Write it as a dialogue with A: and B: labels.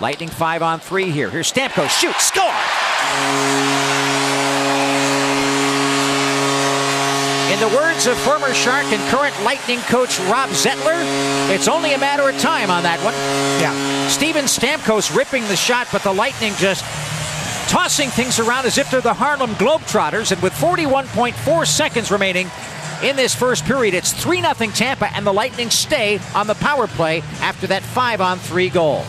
A: Lightning five on three here. Here's Stamkos. Shoot. Score. In the words of former Shark and current Lightning coach Rob Zettler, it's only a matter of time on that one.
B: Yeah.
A: Steven Stamkos ripping the shot, but the Lightning just tossing things around as if they're the Harlem Globetrotters. And with 41.4 seconds remaining in this first period, it's 3 0 Tampa, and the Lightning stay on the power play after that 5 on 3 goal.